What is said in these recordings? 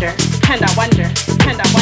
wonder, and I wonder, and I wonder.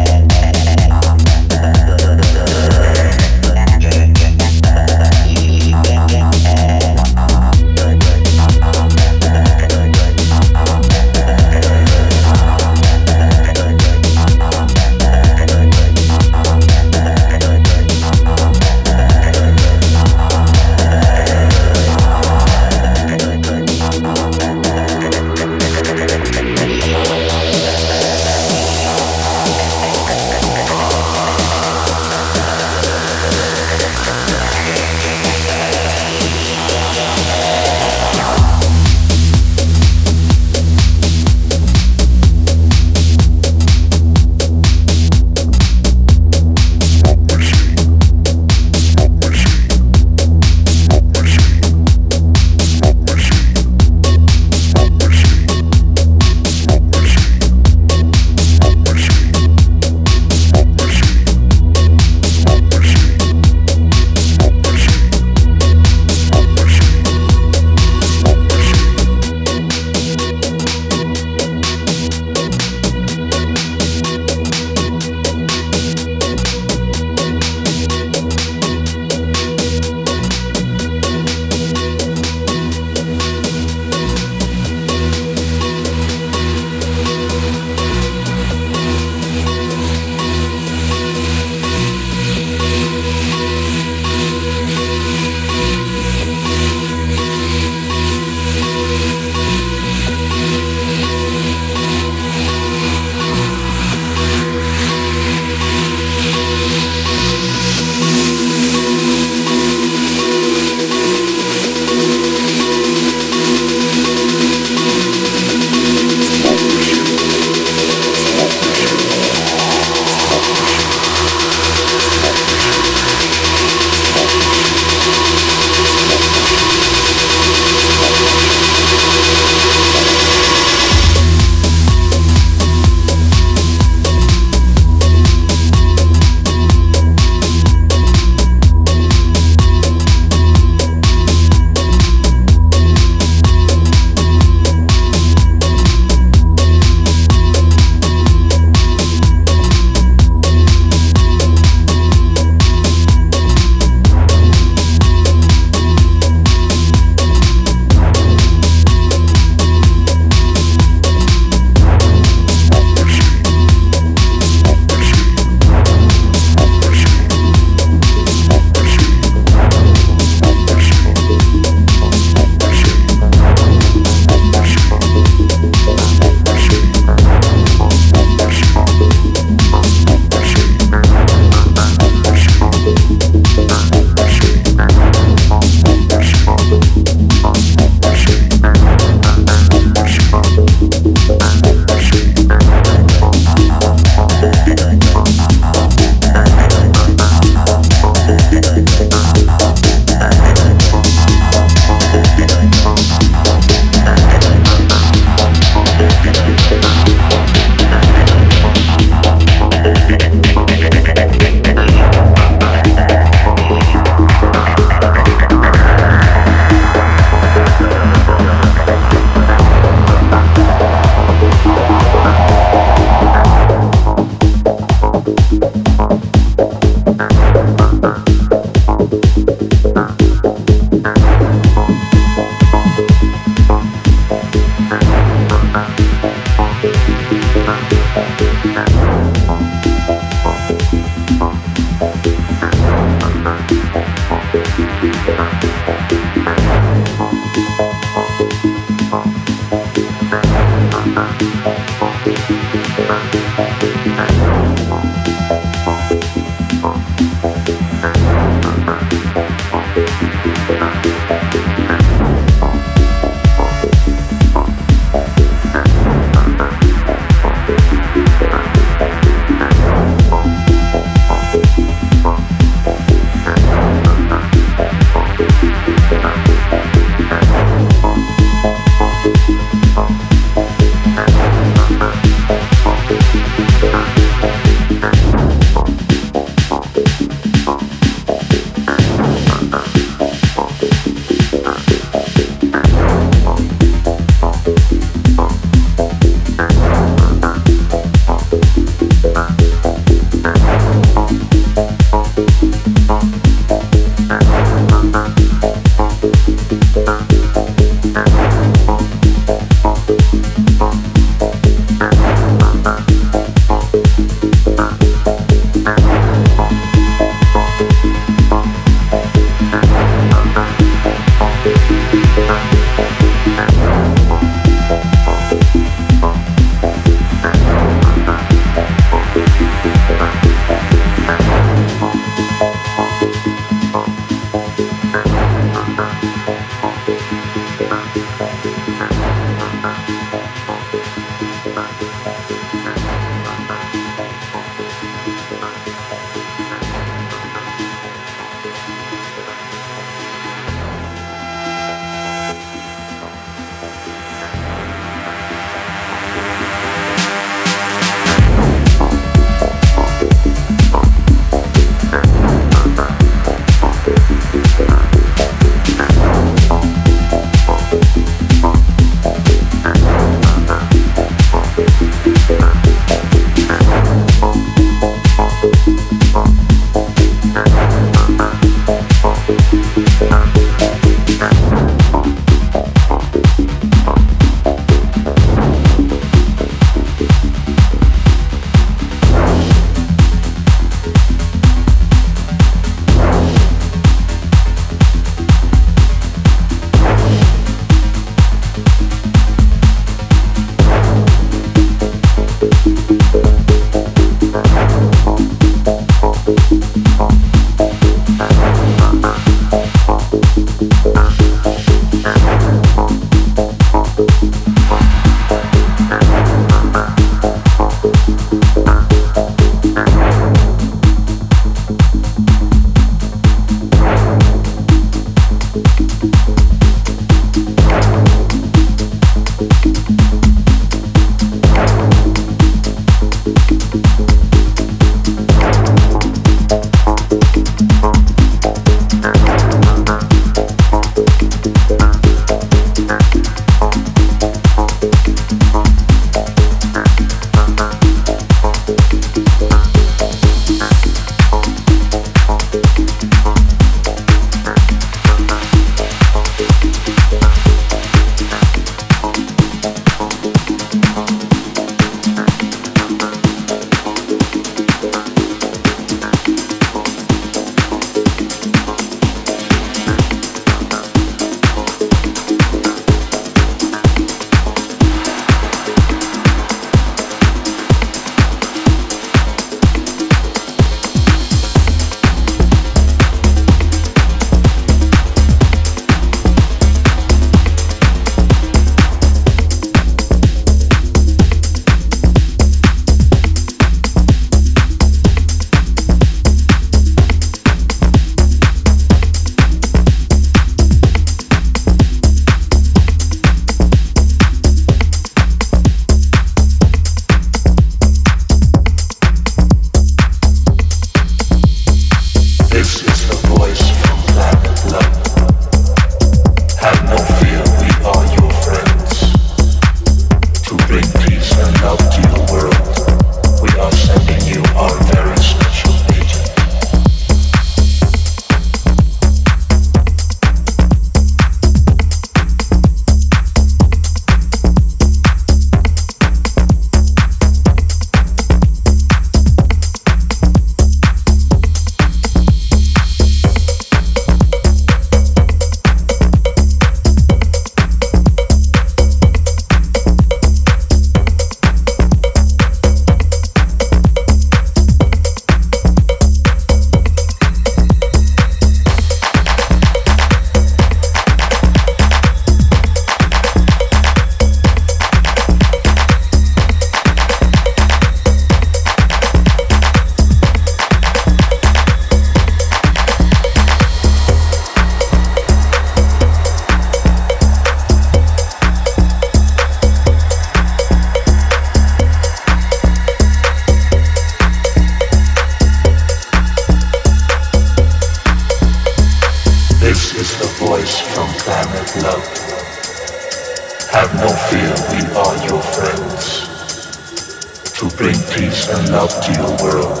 Bring peace and love to your world,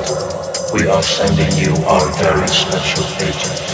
we are sending you our very special agent.